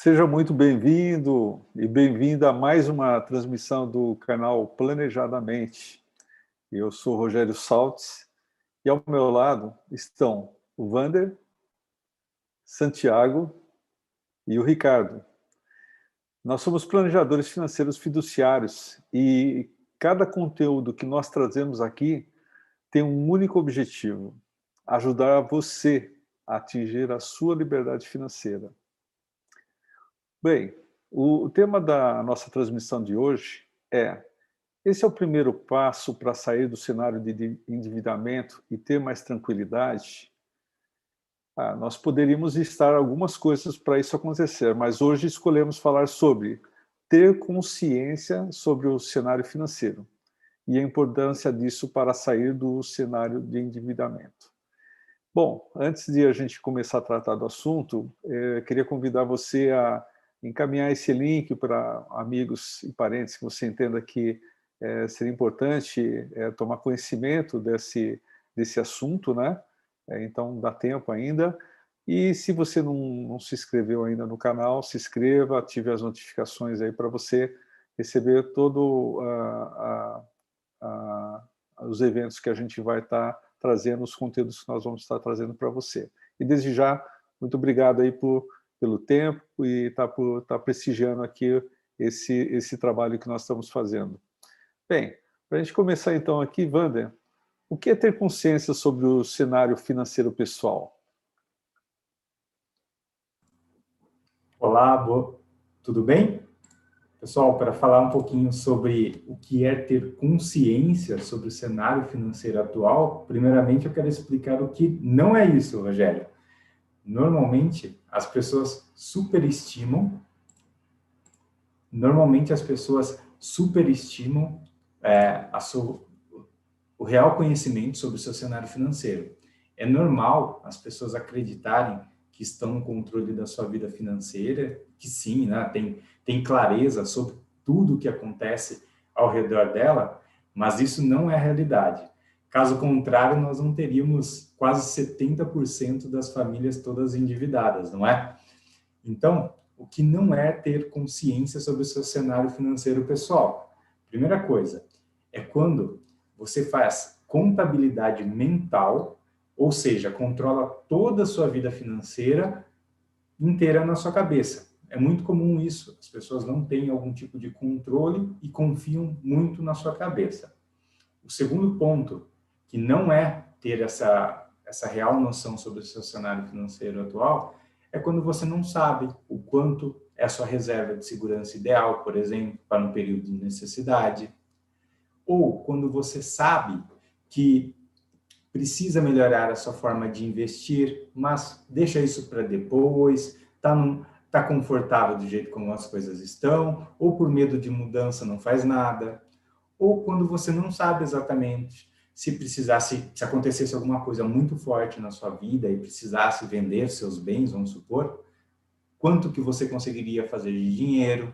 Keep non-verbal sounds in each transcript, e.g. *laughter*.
Seja muito bem-vindo e bem-vinda a mais uma transmissão do canal Planejadamente. Eu sou Rogério Saltes e ao meu lado estão o Vander, Santiago e o Ricardo. Nós somos planejadores financeiros fiduciários e cada conteúdo que nós trazemos aqui tem um único objetivo: ajudar você a atingir a sua liberdade financeira. Bem, o tema da nossa transmissão de hoje é: esse é o primeiro passo para sair do cenário de endividamento e ter mais tranquilidade? Ah, nós poderíamos listar algumas coisas para isso acontecer, mas hoje escolhemos falar sobre ter consciência sobre o cenário financeiro e a importância disso para sair do cenário de endividamento. Bom, antes de a gente começar a tratar do assunto, eh, queria convidar você a encaminhar esse link para amigos e parentes que você entenda que é, seria importante é, tomar conhecimento desse, desse assunto, né? É, então, dá tempo ainda. E se você não, não, se inscreveu ainda no canal, se inscreva, ative as notificações aí para você receber todo a, a, a, os eventos que a gente vai estar tá trazendo, os conteúdos que nós vamos estar trazendo para você. E desde já, muito obrigado aí por pelo tempo e está tá prestigiando aqui esse, esse trabalho que nós estamos fazendo. Bem, para a gente começar então aqui, Wander, o que é ter consciência sobre o cenário financeiro pessoal? Olá, boa. tudo bem? Pessoal, para falar um pouquinho sobre o que é ter consciência sobre o cenário financeiro atual, primeiramente eu quero explicar o que não é isso, Rogério normalmente as pessoas superestimam, normalmente as pessoas superestimam é, sua, o real conhecimento sobre o seu cenário financeiro. É normal as pessoas acreditarem que estão no controle da sua vida financeira, que sim, né, tem, tem clareza sobre tudo o que acontece ao redor dela, mas isso não é realidade. Caso contrário, nós não teríamos quase 70% das famílias todas endividadas, não é? Então, o que não é ter consciência sobre o seu cenário financeiro pessoal? Primeira coisa, é quando você faz contabilidade mental, ou seja, controla toda a sua vida financeira inteira na sua cabeça. É muito comum isso, as pessoas não têm algum tipo de controle e confiam muito na sua cabeça. O segundo ponto que não é ter essa, essa real noção sobre o seu cenário financeiro atual, é quando você não sabe o quanto é a sua reserva de segurança ideal, por exemplo, para um período de necessidade, ou quando você sabe que precisa melhorar a sua forma de investir, mas deixa isso para depois, está tá confortável do jeito como as coisas estão, ou por medo de mudança não faz nada, ou quando você não sabe exatamente se precisasse, se acontecesse alguma coisa muito forte na sua vida e precisasse vender seus bens, vamos supor, quanto que você conseguiria fazer de dinheiro.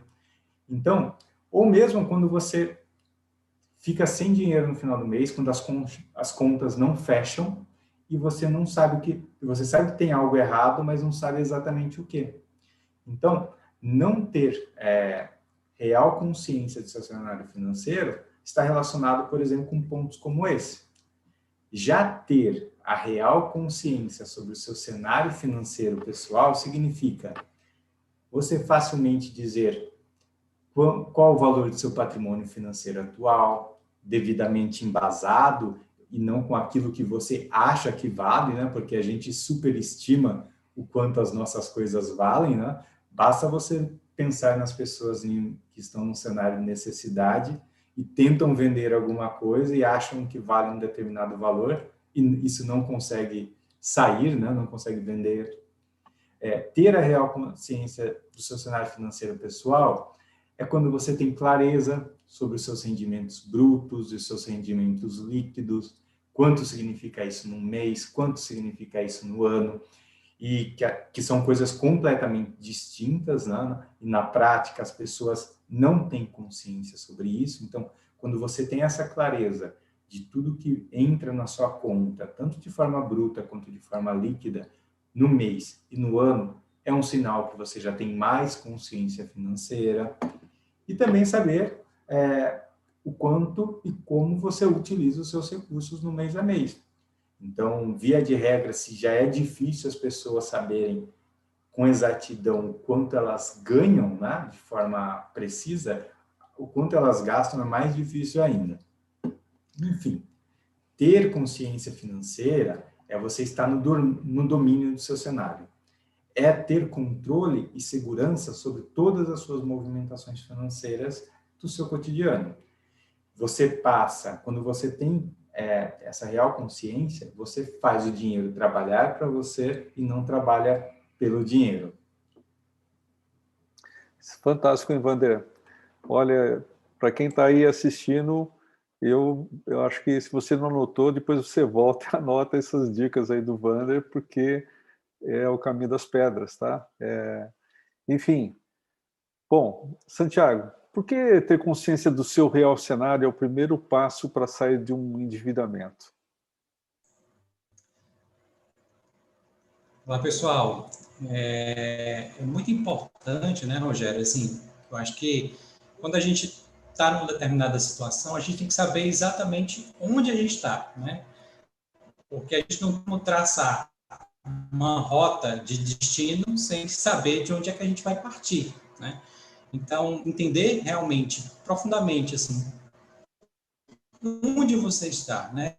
Então, ou mesmo quando você fica sem dinheiro no final do mês, quando as, as contas não fecham e você não sabe o que, você sabe que tem algo errado, mas não sabe exatamente o que. Então, não ter é, real consciência de seu cenário financeiro está relacionado, por exemplo, com pontos como esse. Já ter a real consciência sobre o seu cenário financeiro pessoal significa você facilmente dizer qual, qual o valor do seu patrimônio financeiro atual, devidamente embasado e não com aquilo que você acha que vale, né? Porque a gente superestima o quanto as nossas coisas valem, né? Basta você pensar nas pessoas em, que estão no cenário de necessidade e tentam vender alguma coisa e acham que vale um determinado valor e isso não consegue sair, né? não consegue vender. É, ter a real consciência do seu cenário financeiro pessoal é quando você tem clareza sobre os seus rendimentos brutos e os seus rendimentos líquidos, quanto significa isso no mês, quanto significa isso no ano, e que, que são coisas completamente distintas, né? e na prática as pessoas não têm consciência sobre isso. Então, quando você tem essa clareza de tudo que entra na sua conta, tanto de forma bruta quanto de forma líquida, no mês e no ano, é um sinal que você já tem mais consciência financeira. E também saber é, o quanto e como você utiliza os seus recursos no mês a mês. Então, via de regra, se já é difícil as pessoas saberem com exatidão quanto elas ganham, né, de forma precisa, o quanto elas gastam é mais difícil ainda. Enfim, ter consciência financeira é você estar no, no domínio do seu cenário. É ter controle e segurança sobre todas as suas movimentações financeiras do seu cotidiano. Você passa, quando você tem é, essa real consciência, você faz o dinheiro trabalhar para você e não trabalha pelo dinheiro. Fantástico, Evander. Olha, para quem está aí assistindo, eu, eu acho que se você não anotou, depois você *laughs* volta e anota essas dicas aí do Vander, porque é o caminho das pedras, tá? É, enfim, bom, Santiago, por que ter consciência do seu real cenário é o primeiro passo para sair de um endividamento? Olá, pessoal. É, é muito importante, né, Rogério? Assim, eu acho que quando a gente está numa determinada situação, a gente tem que saber exatamente onde a gente está, né? Porque a gente não como traçar uma rota de destino sem saber de onde é que a gente vai partir, né? Então, entender realmente, profundamente, assim, onde você está, né?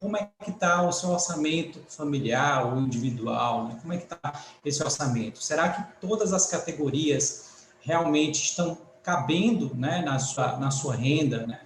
Como é que está o seu orçamento familiar ou individual, né? Como é que está esse orçamento? Será que todas as categorias realmente estão cabendo né, na, sua, na sua renda, né?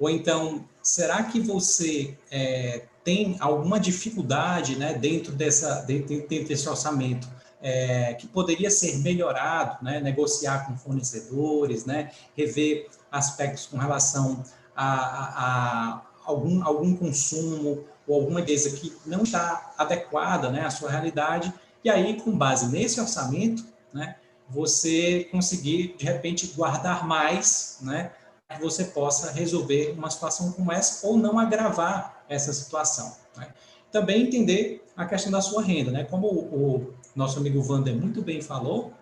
Ou então, será que você é, tem alguma dificuldade né, dentro, dessa, dentro, dentro desse orçamento é, que poderia ser melhorado, né, negociar com fornecedores, né, rever aspectos com relação a, a, a algum, algum consumo ou alguma coisa que não está adequada né, à sua realidade, e aí, com base nesse orçamento, né, você conseguir, de repente, guardar mais, né? Para que você possa resolver uma situação como essa ou não agravar essa situação. Né? Também entender a questão da sua renda, né? Como o, nosso amigo Wander muito bem falou,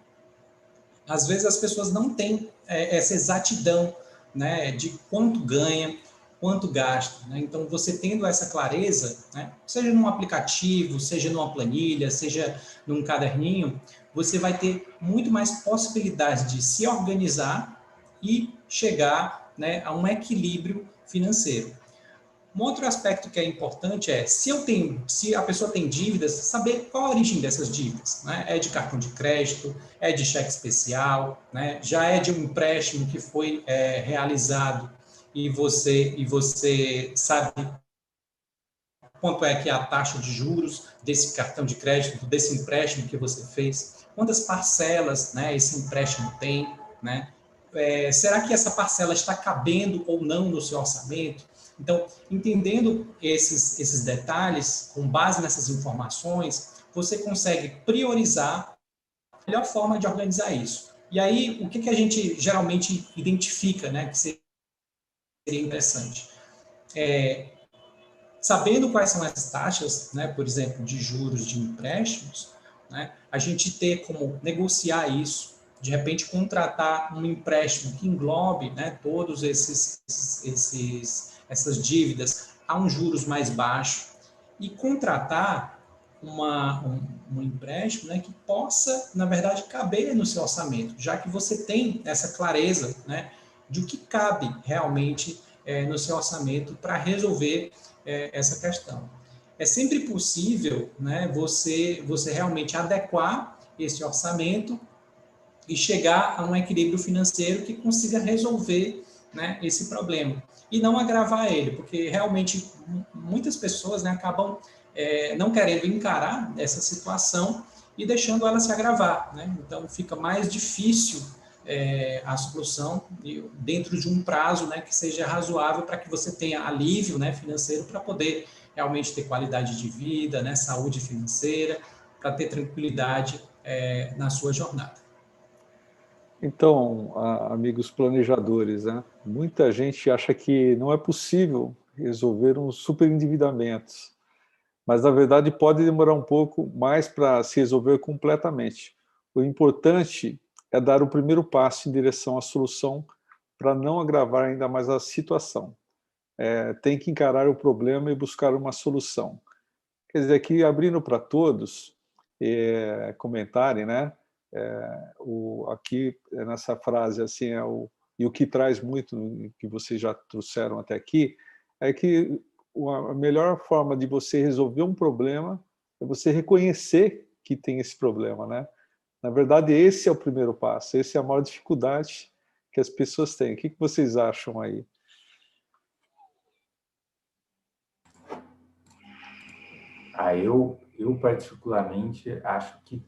às vezes as pessoas não têm é, essa exatidão, né? De quanto ganha, quanto gasta. Né? Então, você tendo essa clareza, né? seja num aplicativo, seja numa planilha, seja num caderninho, você vai ter muito mais possibilidades de se organizar e chegar né, a um equilíbrio financeiro. Um outro aspecto que é importante é, se eu tenho, se a pessoa tem dívidas, saber qual a origem dessas dívidas. Né? É de cartão de crédito, é de cheque especial, né? já é de um empréstimo que foi é, realizado e você e você sabe quanto é que é a taxa de juros desse cartão de crédito, desse empréstimo que você fez, quantas parcelas né, esse empréstimo tem, né? É, será que essa parcela está cabendo ou não no seu orçamento? Então, entendendo esses, esses detalhes, com base nessas informações, você consegue priorizar a melhor forma de organizar isso. E aí, o que, que a gente geralmente identifica, né, que seria interessante? É, sabendo quais são as taxas, né, por exemplo, de juros de empréstimos, né, a gente ter como negociar isso, de repente contratar um empréstimo que englobe né, todos esses, esses essas dívidas a um juros mais baixo e contratar uma, um, um, empréstimo né, que possa, na verdade, caber no seu orçamento, já que você tem essa clareza né, de o que cabe realmente é, no seu orçamento para resolver é, essa questão. É sempre possível né, você, você realmente adequar esse orçamento e chegar a um equilíbrio financeiro que consiga resolver né, esse problema e não agravar ele, porque realmente muitas pessoas né, acabam é, não querendo encarar essa situação e deixando ela se agravar. Né? Então fica mais difícil é, a solução dentro de um prazo né, que seja razoável para que você tenha alívio né, financeiro para poder realmente ter qualidade de vida, né, saúde financeira, para ter tranquilidade é, na sua jornada. Então, amigos planejadores, né, muita gente acha que não é possível resolver um superendividamento. mas na verdade pode demorar um pouco mais para se resolver completamente. O importante é dar o primeiro passo em direção à solução para não agravar ainda mais a situação. É, tem que encarar o problema e buscar uma solução. Quer dizer, aqui abrindo para todos é, comentarem, né? É, o, aqui nessa frase assim é o e o que traz muito que vocês já trouxeram até aqui é que a melhor forma de você resolver um problema é você reconhecer que tem esse problema, né? Na verdade, esse é o primeiro passo, essa é a maior dificuldade que as pessoas têm. O que vocês acham aí? Ah, eu, eu particularmente acho que,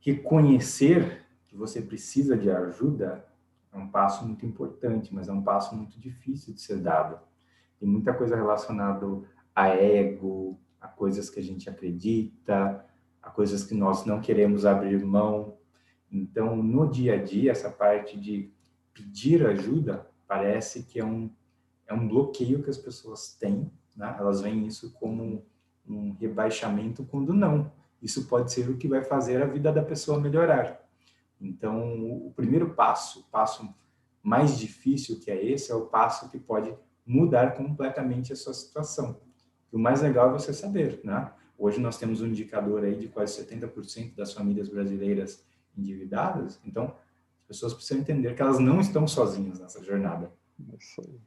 que conhecer que você precisa de ajuda é um passo muito importante, mas é um passo muito difícil de ser dado tem muita coisa relacionada a ego, a coisas que a gente acredita, a coisas que nós não queremos abrir mão. Então, no dia a dia, essa parte de pedir ajuda parece que é um, é um bloqueio que as pessoas têm, né? elas veem isso como um rebaixamento quando não. Isso pode ser o que vai fazer a vida da pessoa melhorar. Então, o primeiro passo, o passo mais difícil que é esse, é o passo que pode mudar completamente a sua situação. E o mais legal é você saber, né? Hoje nós temos um indicador aí de quase 70% das famílias brasileiras endividadas, então as pessoas precisam entender que elas não estão sozinhas nessa jornada. Isso aí.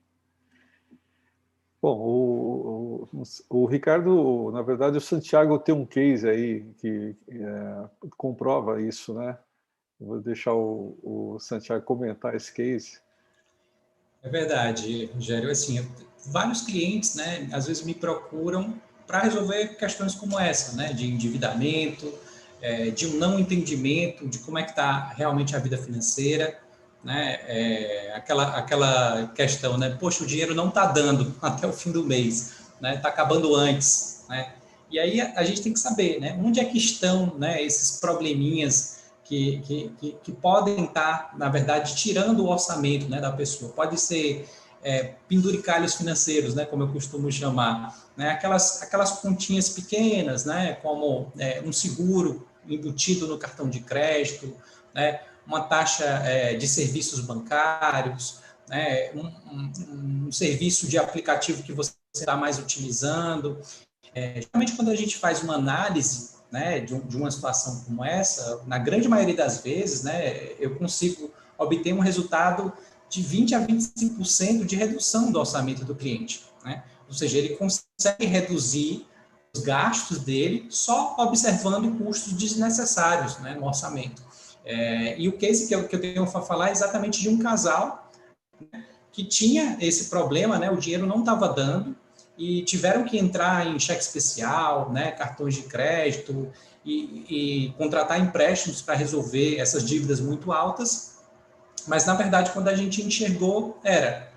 Bom, o, o, o, Ricardo, na verdade, o Santiago tem um case aí que é, comprova isso, né? vou deixar o, o Santiago comentar esse case. É verdade, Rogério. Assim, vários clientes, né, às vezes me procuram para resolver questões como essa, né, de endividamento, é, de um não entendimento de como é que está realmente a vida financeira, né, é, aquela, aquela questão, né, poxa, o dinheiro não está dando *laughs* até o fim do mês, né, está acabando antes, né, e aí a, a gente tem que saber, né, onde é que estão, né, esses probleminhas que, que, que, que podem estar, na verdade, tirando o orçamento né, da pessoa. Pode ser é, penduricalhos financeiros, né, como eu costumo chamar, né, aquelas, aquelas pontinhas pequenas, né, como é, um seguro embutido no cartão de crédito, né, uma taxa é, de serviços bancários, né, um, um, um, serviço de aplicativo que você está mais utilizando. É, geralmente, quando a gente faz uma análise né, de, de, uma situação como essa, na grande maioria das vezes, né, eu consigo obter um resultado de 20 a 25% de redução do orçamento do cliente, né? Ou seja, ele consegue reduzir os gastos dele só observando custos desnecessários, né, no orçamento. É, e o case que eu, que eu tenho para falar é exatamente de um casal né, que tinha esse problema, né, o dinheiro não estava dando, e tiveram que entrar em cheque especial, né, cartões de crédito e, e contratar empréstimos para resolver essas dívidas muito altas. Mas, na verdade, quando a gente enxergou, era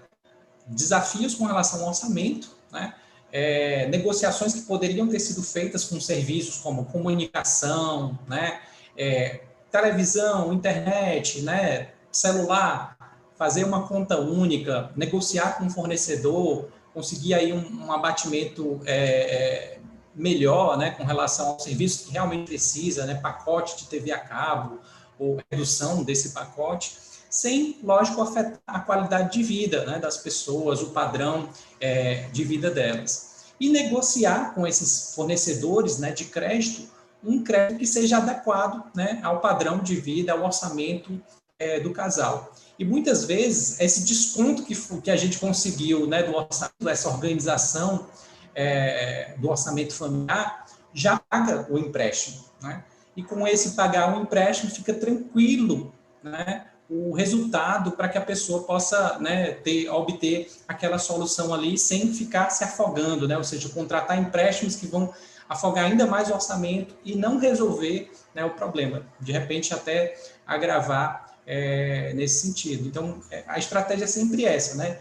desafios com relação ao orçamento, né, é, negociações que poderiam ter sido feitas com serviços como comunicação, né, é, televisão, internet, né, celular, fazer uma conta única, negociar com o fornecedor, conseguir aí um, um abatimento é, é, melhor, né, com relação ao serviço que realmente precisa, né, pacote de TV a cabo ou redução desse pacote, sem, lógico, afetar a qualidade de vida né, das pessoas, o padrão é, de vida delas. E negociar com esses fornecedores né, de crédito um crédito que seja adequado né, ao padrão de vida, ao orçamento é, do casal. E muitas vezes esse desconto que, que a gente conseguiu né, do orçamento, essa organização é, do orçamento familiar, já paga o empréstimo. Né? E com esse pagar o empréstimo, fica tranquilo né, o resultado para que a pessoa possa né, ter, obter aquela solução ali sem ficar se afogando, né? ou seja, contratar empréstimos que vão afogar ainda mais o orçamento e não resolver né, o problema. De repente, até agravar é, nesse sentido. Então, é, a estratégia é sempre essa, né?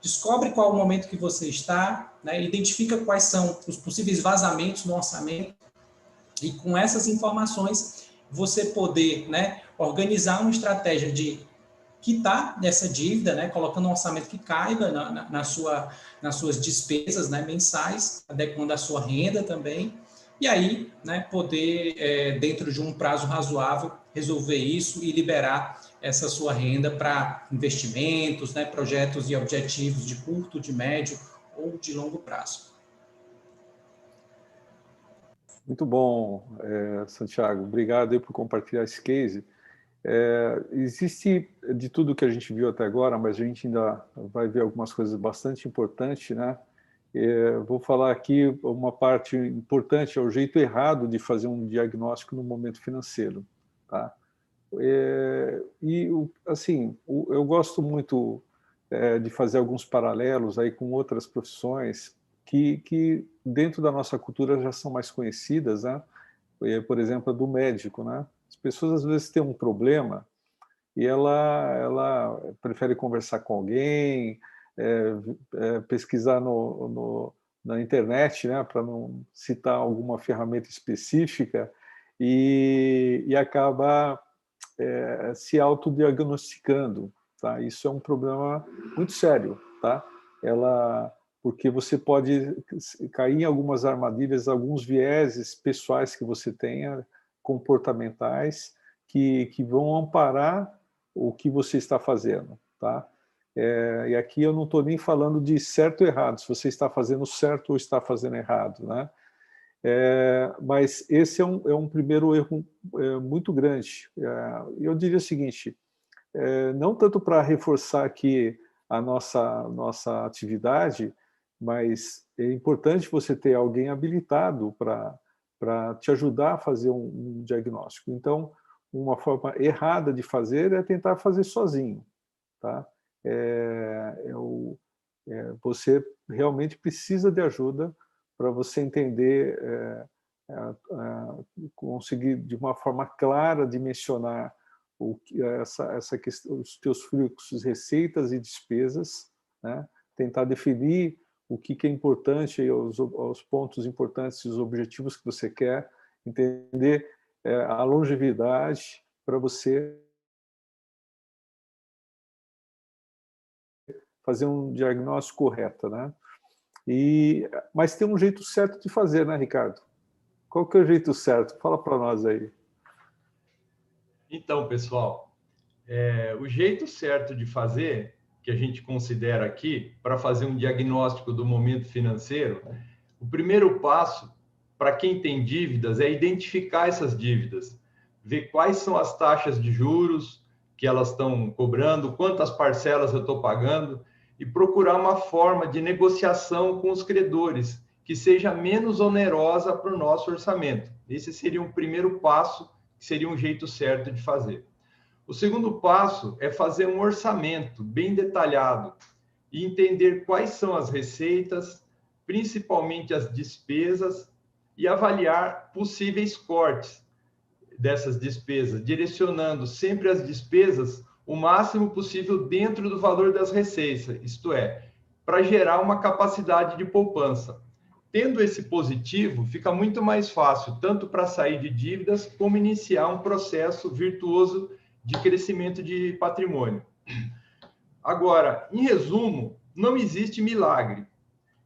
Descobre qual o momento que você está, né? identifica quais são os possíveis vazamentos no orçamento e com essas informações você poder né, organizar uma estratégia de quitar dessa dívida, né, colocando um orçamento que caiba na, na, na sua, nas suas despesas né, mensais, adequando a sua renda também, e aí né, poder, é, dentro de um prazo razoável, resolver isso e liberar essa sua renda para investimentos, né, projetos e objetivos de curto, de médio ou de longo prazo. Muito bom, é, Santiago. Obrigado aí por compartilhar esse case. É, existe de tudo que a gente viu até agora, mas a gente ainda vai ver algumas coisas bastante importantes, né? É, vou falar aqui uma parte importante, é o jeito errado de fazer um diagnóstico no momento financeiro, tá? É, e, assim, eu gosto muito é, de fazer alguns paralelos aí com outras profissões que, que dentro da nossa cultura já são mais conhecidas, né? Por exemplo, a do médico, né? As pessoas às vezes têm um problema e ela, ela prefere conversar com alguém, é, é, pesquisar no, no, na internet, né, para não citar alguma ferramenta específica, e, e acaba é, se autodiagnosticando. Tá? Isso é um problema muito sério. Tá? Ela, porque você pode cair em algumas armadilhas, alguns vieses pessoais que você tenha, comportamentais, que, que vão amparar o que você está fazendo. Tá? É, e aqui eu não estou nem falando de certo ou errado, se você está fazendo certo ou está fazendo errado. Né? É, mas esse é um, é um primeiro erro é, muito grande. É, eu diria o seguinte, é, não tanto para reforçar aqui a nossa, nossa atividade, mas é importante você ter alguém habilitado para te ajudar a fazer um, um, diagnóstico. Então, uma forma errada de fazer é tentar fazer sozinho. Tá? É, é o, é, você realmente precisa de ajuda para você entender, é, é, é, conseguir de uma forma clara dimensionar o, essa, essa questão, os teus fluxos, receitas e despesas, né? tentar definir o que, que é importante, os, os pontos importantes os objetivos que você quer, entender é, a longevidade para você fazer um diagnóstico correto, né? E, mas tem um jeito certo de fazer, né, Ricardo? Qual que é o jeito certo? Fala para nós aí. Então, pessoal, é, o jeito certo de fazer, que a gente considera aqui, para fazer um diagnóstico do momento financeiro, o primeiro passo para quem tem dívidas é identificar essas dívidas, ver quais são as taxas de juros que elas estão cobrando, quantas parcelas eu estou pagando, e procurar uma forma de negociação com os credores que seja menos onerosa para o nosso orçamento. Esse seria um primeiro passo, seria um jeito certo de fazer. O segundo passo é fazer um orçamento bem detalhado e entender quais são as receitas, principalmente as despesas, e avaliar possíveis cortes dessas despesas, direcionando sempre as despesas o máximo possível dentro do valor das receitas, isto é, para gerar uma capacidade de poupança. Tendo esse positivo, fica muito mais fácil tanto para sair de dívidas como iniciar um processo virtuoso de crescimento de patrimônio. Agora, em resumo, não existe milagre.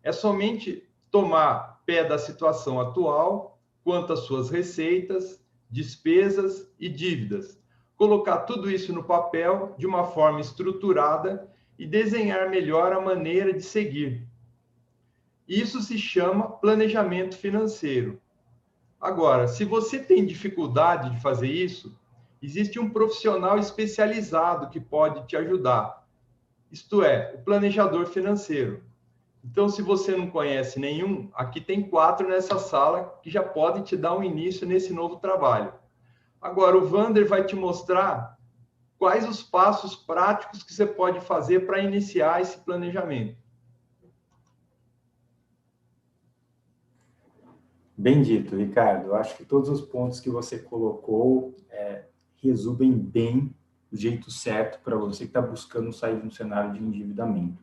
É somente tomar pé da situação atual quanto às suas receitas, despesas e dívidas colocar tudo isso no papel de uma forma estruturada e desenhar melhor a maneira de seguir. Isso se chama planejamento financeiro. Agora, se você tem dificuldade de fazer isso, existe um profissional especializado que pode te ajudar. Isto é, o planejador financeiro. Então, se você não conhece nenhum, aqui tem quatro nessa sala que já podem te dar um início nesse novo trabalho. Agora, o Vander vai te mostrar quais os passos práticos que você pode fazer para iniciar esse planejamento. Bem dito, Ricardo. Acho que todos os pontos que você colocou é, resumem bem o jeito certo para você que está buscando sair de um cenário de endividamento.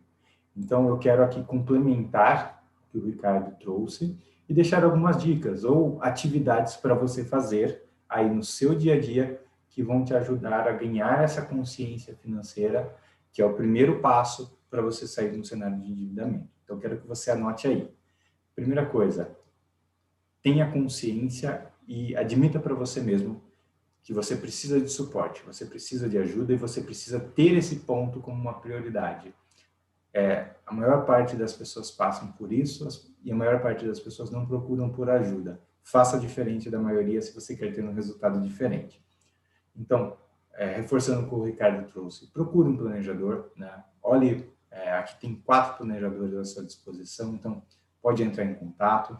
Então, eu quero aqui complementar o que o Ricardo trouxe e deixar algumas dicas ou atividades para você fazer aí no seu dia a dia que vão te ajudar a ganhar essa consciência financeira, que é o primeiro passo para você sair de um cenário de endividamento. Então, quero que você anote aí. Primeira coisa, tenha consciência e admita para você mesmo que você precisa de suporte, você precisa de ajuda e você precisa ter esse ponto como uma prioridade. É, a maior parte das pessoas passam por isso e a maior parte das pessoas não procuram por ajuda. Faça diferente da maioria se você quer ter um resultado diferente. Então, é, reforçando o que o Ricardo trouxe, procure um planejador, né? olhe, é, aqui tem quatro planejadores à sua disposição, então pode entrar em contato.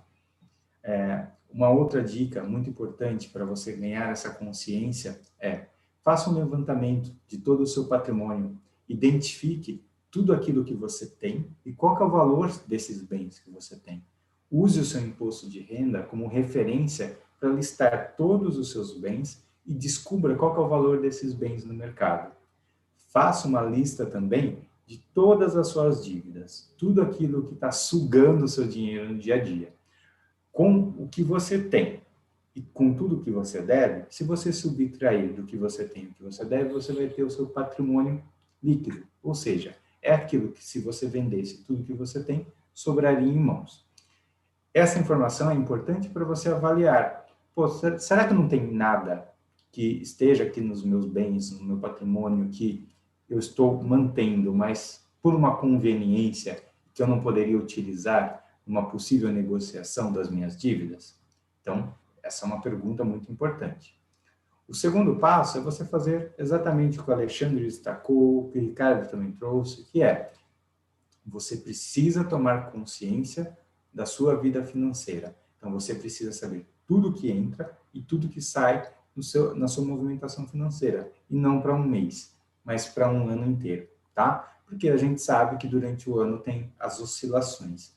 É, uma outra dica muito importante para você ganhar essa consciência é faça um levantamento de todo o seu patrimônio, identifique tudo aquilo que você tem e qual é o valor desses bens que você tem. Use o seu imposto de renda como referência para listar todos os seus bens e descubra qual é o valor desses bens no mercado. Faça uma lista também de todas as suas dívidas, tudo aquilo que está sugando o seu dinheiro no dia a dia. Com o que você tem e com tudo que você deve, se você subtrair do que você tem e o que você deve, você vai ter o seu patrimônio líquido, ou seja, é aquilo que se você vendesse tudo que você tem, sobraria em mãos. Essa informação é importante para você avaliar. Pô, será que não tem nada que esteja aqui nos meus bens, no meu patrimônio, que eu estou mantendo, mas por uma conveniência que eu não poderia utilizar numa possível negociação das minhas dívidas? Então, essa é uma pergunta muito importante. O segundo passo é você fazer exatamente o que o Alexandre destacou, o que o Ricardo também trouxe, que é você precisa tomar consciência da sua vida financeira. Então, você precisa saber tudo que entra e tudo que sai seu, na sua movimentação financeira. E não para um mês, mas para um ano inteiro, tá? Porque a gente sabe que durante o ano tem as oscilações.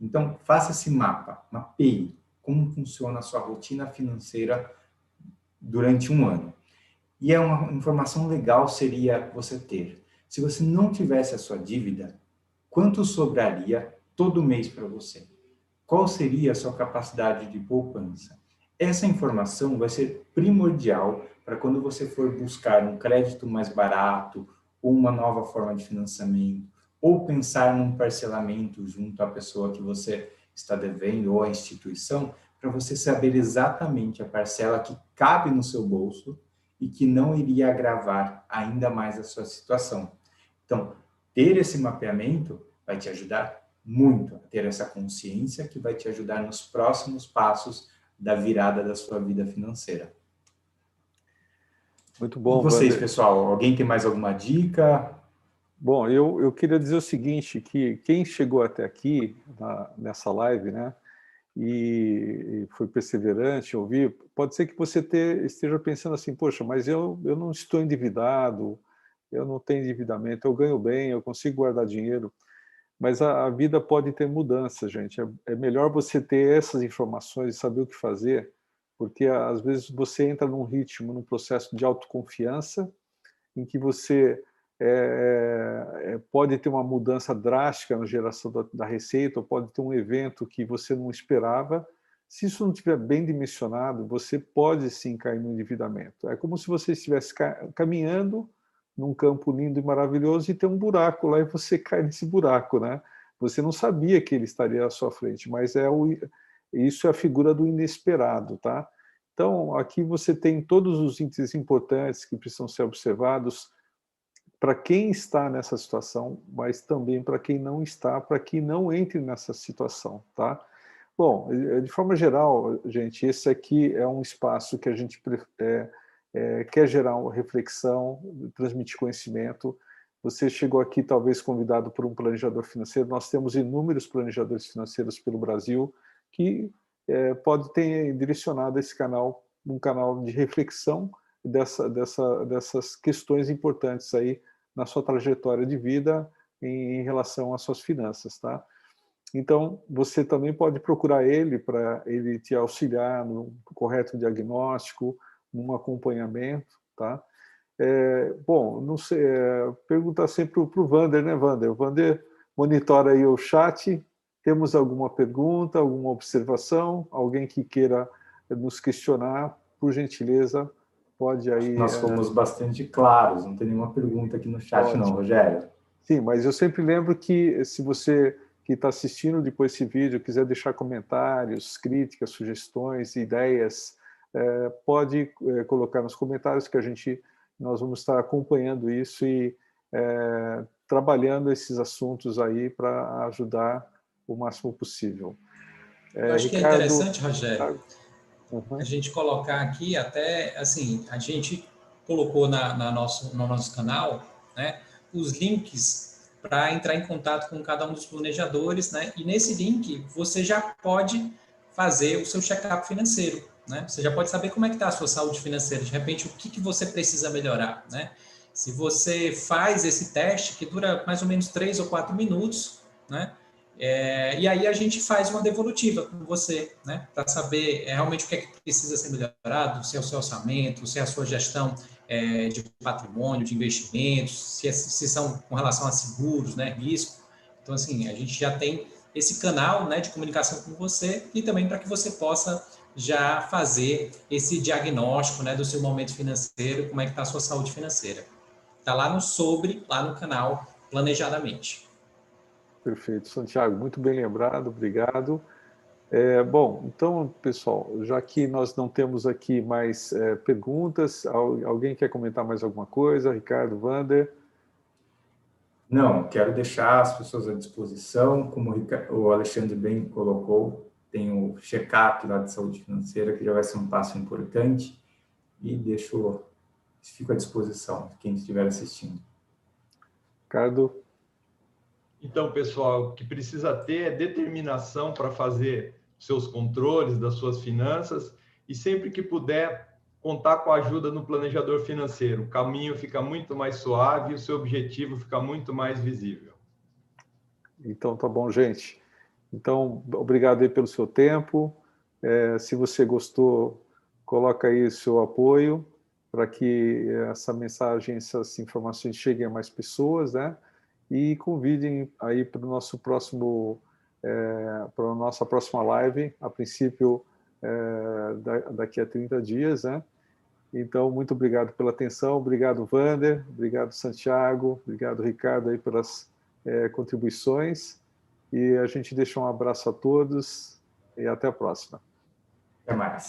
Então, faça esse mapa, mapeie como funciona a sua rotina financeira durante um ano. E é uma informação legal seria você ter. Se você não tivesse a sua dívida, quanto sobraria todo mês para você? Qual seria a sua capacidade de poupança? Essa informação vai ser primordial para quando você for buscar um crédito mais barato, ou uma nova forma de financiamento, ou pensar num parcelamento junto à pessoa que você está devendo ou à instituição, para você saber exatamente a parcela que cabe no seu bolso e que não iria agravar ainda mais a sua situação. Então, ter esse mapeamento vai te ajudar muito a ter essa consciência que vai te ajudar nos próximos passos da virada da sua vida financeira. Muito bom. E vocês, Wander. pessoal, alguém tem mais alguma dica? Bom, eu, eu queria dizer o seguinte, que quem chegou até aqui na, nessa live, né, e, foi perseverante, ouvir, pode ser que você ter, esteja pensando assim, poxa, mas eu, eu não estou endividado, eu não tenho endividamento, eu ganho bem, eu consigo guardar dinheiro, mas a, a vida pode ter mudança, gente. É, é, melhor você ter essas informações e saber o que fazer, porque às vezes você entra num ritmo, num processo de autoconfiança, em que você é, é, pode ter uma mudança drástica na geração da, da, receita, ou pode ter um evento que você não esperava. Se isso não estiver bem dimensionado, você pode sim cair no endividamento. É como se você estivesse caminhando num campo lindo e maravilhoso e tem um buraco lá e você *laughs* cai nesse buraco, né? Você não sabia que ele estaria à sua frente, mas é o, isso é a figura do inesperado, tá? Então, aqui você tem todos os índices importantes que precisam ser observados, para quem está nessa situação, mas também para quem não está, para que não entre nessa situação, tá? Bom, de forma geral, gente, esse aqui é um espaço que a gente é, é, quer gerar uma reflexão, transmitir conhecimento. Você chegou aqui talvez convidado por um planejador financeiro. Nós temos inúmeros planejadores financeiros pelo Brasil que é, pode ter direcionado esse canal um canal de reflexão dessa, dessa, dessas questões importantes aí na sua trajetória de vida em, em relação às suas finanças, tá? Então, você também pode procurar ele para ele te auxiliar no correto diagnóstico, num acompanhamento, tá? É, bom, não sei, é, perguntar sempre para o Vander, né, Vander? O Vander monitora aí o chat. Temos alguma pergunta, alguma observação? Alguém que queira nos questionar, por gentileza, pode aí... Nós é, fomos é... bastante claros, não tem nenhuma pergunta aqui no chat Ótimo. não, Rogério. Sim, mas eu sempre lembro que se você que está assistindo depois esse vídeo quiser deixar comentários, críticas, sugestões, ideias, é, pode é, colocar nos comentários que a gente nós vamos estar acompanhando isso e é, trabalhando esses assuntos aí para ajudar o máximo possível. Eu acho Ricardo... que é interessante, Rogério, uhum. a gente colocar aqui até assim, a gente colocou na, na nosso, no nosso canal, né, os links para entrar em contato com cada um dos planejadores, né? E nesse link você já pode fazer o seu check-up financeiro, né? Você já pode saber como é que está a sua saúde financeira, de repente o que, que você precisa melhorar, né? Se você faz esse teste, que dura mais ou menos três ou quatro minutos, né? É, e aí a gente faz uma devolutiva com você, né? Para saber é, realmente o que é que precisa ser melhorado, se é o seu orçamento, se é a sua gestão é, de patrimônio, de investimentos, se, é, se, são com relação a seguros, né, risco. Então, assim, a gente já tem esse canal né, de comunicação com você e também para que você possa já fazer esse diagnóstico né, do seu momento financeiro, como é que está a sua saúde financeira. Está lá no sobre, lá no canal Planejadamente. Perfeito, Santiago, muito bem lembrado, obrigado. É, bom, então, pessoal, já que nós não temos aqui mais é, perguntas, alguém quer comentar mais alguma coisa? Ricardo, Vander? Não, quero deixar as pessoas à disposição, como o Alexandre bem colocou, tem o check-up lá de saúde financeira, que já vai ser um passo importante, e deixo, fico à disposição de quem estiver assistindo. Ricardo? Então, pessoal, o que precisa ter é determinação para fazer seus controles, das suas finanças e sempre que puder contar com a ajuda no planejador financeiro. O caminho fica muito mais suave e o seu objetivo fica muito mais visível. Então tá bom, gente. Então, obrigado aí pelo seu tempo. É, se você gostou, coloca aí seu apoio para que essa mensagem, essas informações cheguem a mais pessoas, né? E convidem aí para o nosso próximo é, para a nossa próxima live, a princípio é, daqui a 30 dias, né? Então, muito obrigado pela atenção, obrigado, Vander, obrigado, Santiago, obrigado, Ricardo, aí pelas é, contribuições, e a gente deixa um abraço a todos, e até a próxima. Até mais.